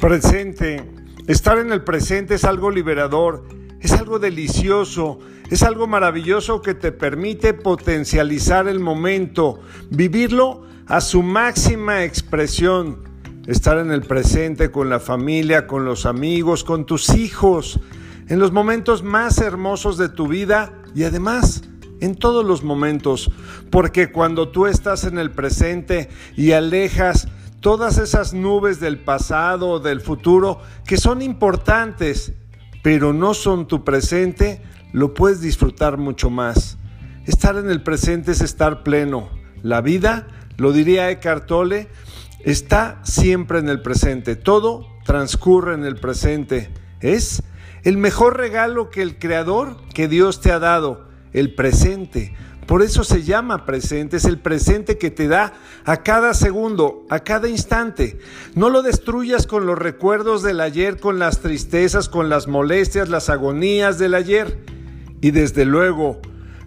Presente. Estar en el presente es algo liberador, es algo delicioso, es algo maravilloso que te permite potencializar el momento, vivirlo a su máxima expresión. Estar en el presente con la familia, con los amigos, con tus hijos, en los momentos más hermosos de tu vida y además en todos los momentos, porque cuando tú estás en el presente y alejas todas esas nubes del pasado o del futuro que son importantes, pero no son tu presente, lo puedes disfrutar mucho más. Estar en el presente es estar pleno. La vida, lo diría Eckhart Tolle, está siempre en el presente. Todo transcurre en el presente. Es el mejor regalo que el Creador, que Dios te ha dado, el presente. Por eso se llama presente, es el presente que te da a cada segundo, a cada instante. No lo destruyas con los recuerdos del ayer, con las tristezas, con las molestias, las agonías del ayer. Y desde luego,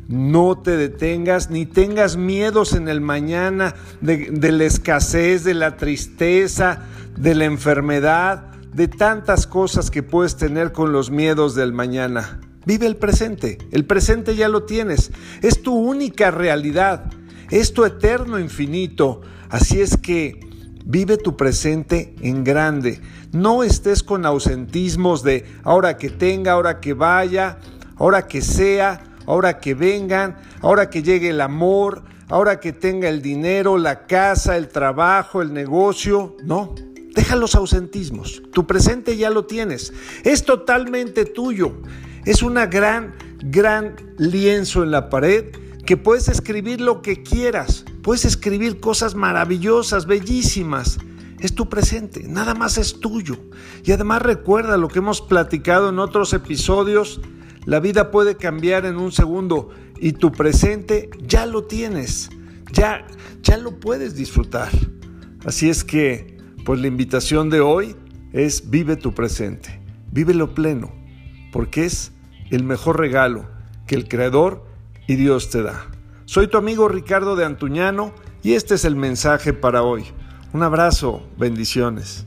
no te detengas ni tengas miedos en el mañana de, de la escasez, de la tristeza, de la enfermedad, de tantas cosas que puedes tener con los miedos del mañana. Vive el presente. El presente ya lo tienes. Es tu única realidad. Es tu eterno infinito. Así es que vive tu presente en grande. No estés con ausentismos de ahora que tenga, ahora que vaya, ahora que sea, ahora que vengan, ahora que llegue el amor, ahora que tenga el dinero, la casa, el trabajo, el negocio. No. Deja los ausentismos. Tu presente ya lo tienes. Es totalmente tuyo. Es una gran, gran lienzo en la pared que puedes escribir lo que quieras. Puedes escribir cosas maravillosas, bellísimas. Es tu presente, nada más es tuyo. Y además recuerda lo que hemos platicado en otros episodios. La vida puede cambiar en un segundo y tu presente ya lo tienes. Ya, ya lo puedes disfrutar. Así es que, pues la invitación de hoy es vive tu presente. Vívelo pleno porque es el mejor regalo que el Creador y Dios te da. Soy tu amigo Ricardo de Antuñano y este es el mensaje para hoy. Un abrazo, bendiciones.